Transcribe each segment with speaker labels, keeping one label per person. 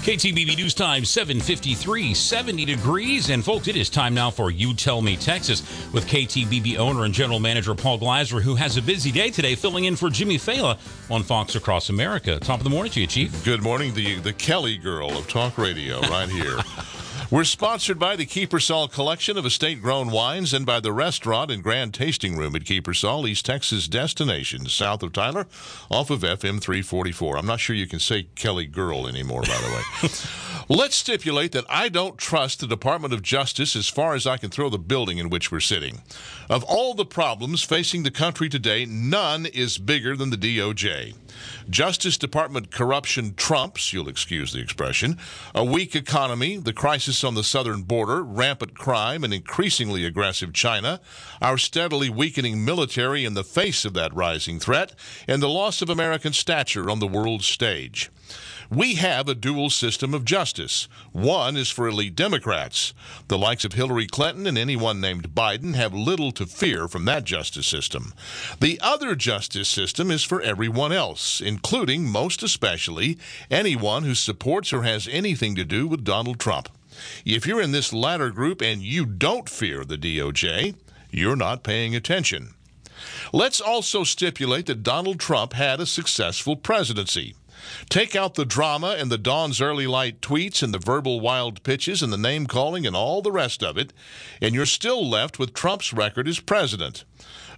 Speaker 1: KTBB News Time 753, 70 degrees. And folks, it is time now for You Tell Me Texas with KTBB owner and general manager Paul Gleiser, who has a busy day today filling in for Jimmy Failla on Fox Across America. Top of the morning to you, Chief.
Speaker 2: Good morning, the, the Kelly girl of talk radio right here. We're sponsored by the Kiepersol Collection of estate grown wines and by the restaurant and grand tasting room at Kiepersol, East Texas destination, south of Tyler, off of FM 344. I'm not sure you can say Kelly Girl anymore, by the way. Let's stipulate that I don't trust the Department of Justice as far as I can throw the building in which we're sitting. Of all the problems facing the country today, none is bigger than the DOJ. Justice Department corruption trumps, you'll excuse the expression, a weak economy, the crisis on the southern border, rampant crime, and increasingly aggressive China, our steadily weakening military in the face of that rising threat, and the loss of American stature on the world stage. We have a dual system of justice. One is for elite Democrats. The likes of Hillary Clinton and anyone named Biden have little to fear from that justice system. The other justice system is for everyone else, including, most especially, anyone who supports or has anything to do with Donald Trump. If you're in this latter group and you don't fear the DOJ, you're not paying attention. Let's also stipulate that Donald Trump had a successful presidency. Take out the drama and the Dawn's early light tweets and the verbal wild pitches and the name calling and all the rest of it, and you're still left with Trump's record as president.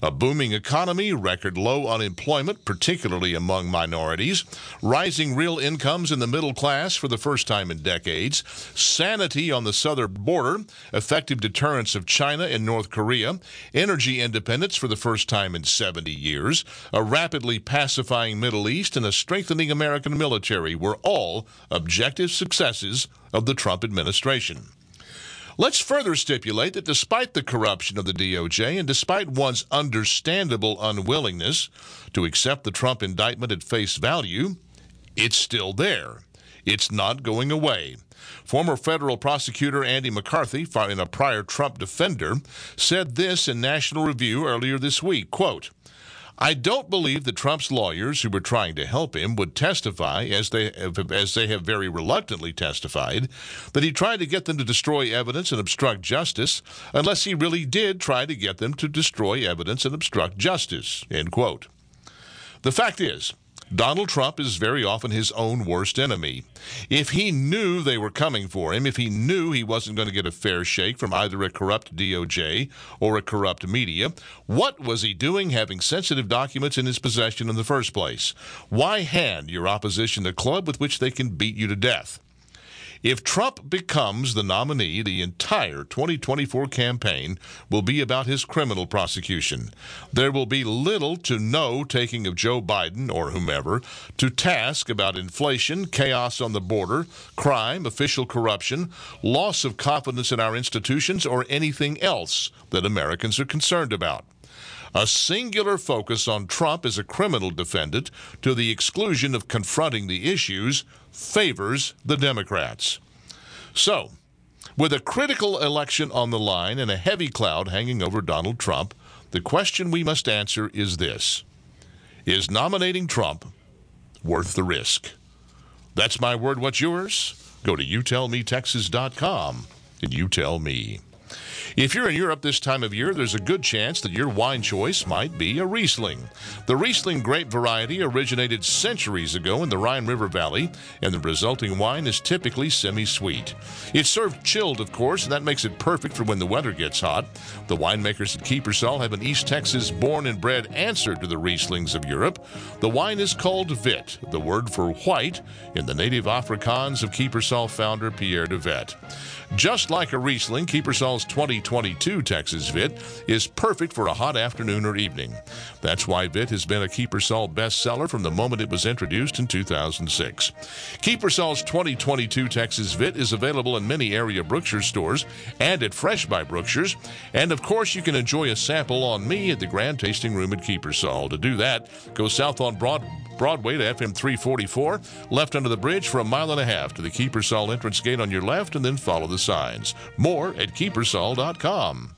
Speaker 2: A booming economy, record low unemployment, particularly among minorities, rising real incomes in the middle class for the first time in decades, sanity on the southern border, effective deterrence of China and North Korea, energy independence for the first time in 70 years, a rapidly pacifying Middle East, and a strengthening American military were all objective successes of the Trump administration. Let's further stipulate that despite the corruption of the DOJ and despite one's understandable unwillingness to accept the Trump indictment at face value, it's still there. It's not going away. Former federal prosecutor Andy McCarthy, in a prior Trump defender, said this in National Review earlier this week, quote, I don't believe that Trump's lawyers who were trying to help him would testify, as they have, as they have very reluctantly testified, that he tried to get them to destroy evidence and obstruct justice, unless he really did try to get them to destroy evidence and obstruct justice. End quote. The fact is, Donald Trump is very often his own worst enemy. If he knew they were coming for him, if he knew he wasn't going to get a fair shake from either a corrupt DOJ or a corrupt media, what was he doing having sensitive documents in his possession in the first place? Why hand your opposition a club with which they can beat you to death? If Trump becomes the nominee, the entire 2024 campaign will be about his criminal prosecution. There will be little to no taking of Joe Biden or whomever to task about inflation, chaos on the border, crime, official corruption, loss of confidence in our institutions, or anything else that Americans are concerned about a singular focus on Trump as a criminal defendant to the exclusion of confronting the issues favors the Democrats. So, with a critical election on the line and a heavy cloud hanging over Donald Trump, the question we must answer is this Is nominating Trump worth the risk? That's my word. What's yours? Go to youtellmetexas.com and you tell me. If you're in Europe this time of year, there's a good chance that your wine choice might be a Riesling. The Riesling grape variety originated centuries ago in the Rhine River Valley, and the resulting wine is typically semi sweet. It's served chilled, of course, and that makes it perfect for when the weather gets hot. The winemakers at Kiepersol have an East Texas born and bred answer to the Rieslings of Europe. The wine is called Wit, the word for white, in the native Afrikaans of Kiepersol founder Pierre de Wet. Just like a Riesling, Kiepersol's 2022 Texas Wit is perfect for a hot afternoon or evening. That's why Wit has been a Kiepersol bestseller from the moment it was introduced in 2006. Kiepersol's 2022 Texas Wit is available in many area Brookshire stores and at Fresh by Brookshire's. And of course, you can enjoy a sample on me at the Grand Tasting Room at Kiepersol. To do that, go south on Broad Broadway to FM 344, left under the bridge for a mile and a half to the Kiepersol entrance gate on your left, and then follow the signs. More at kiepersol.com.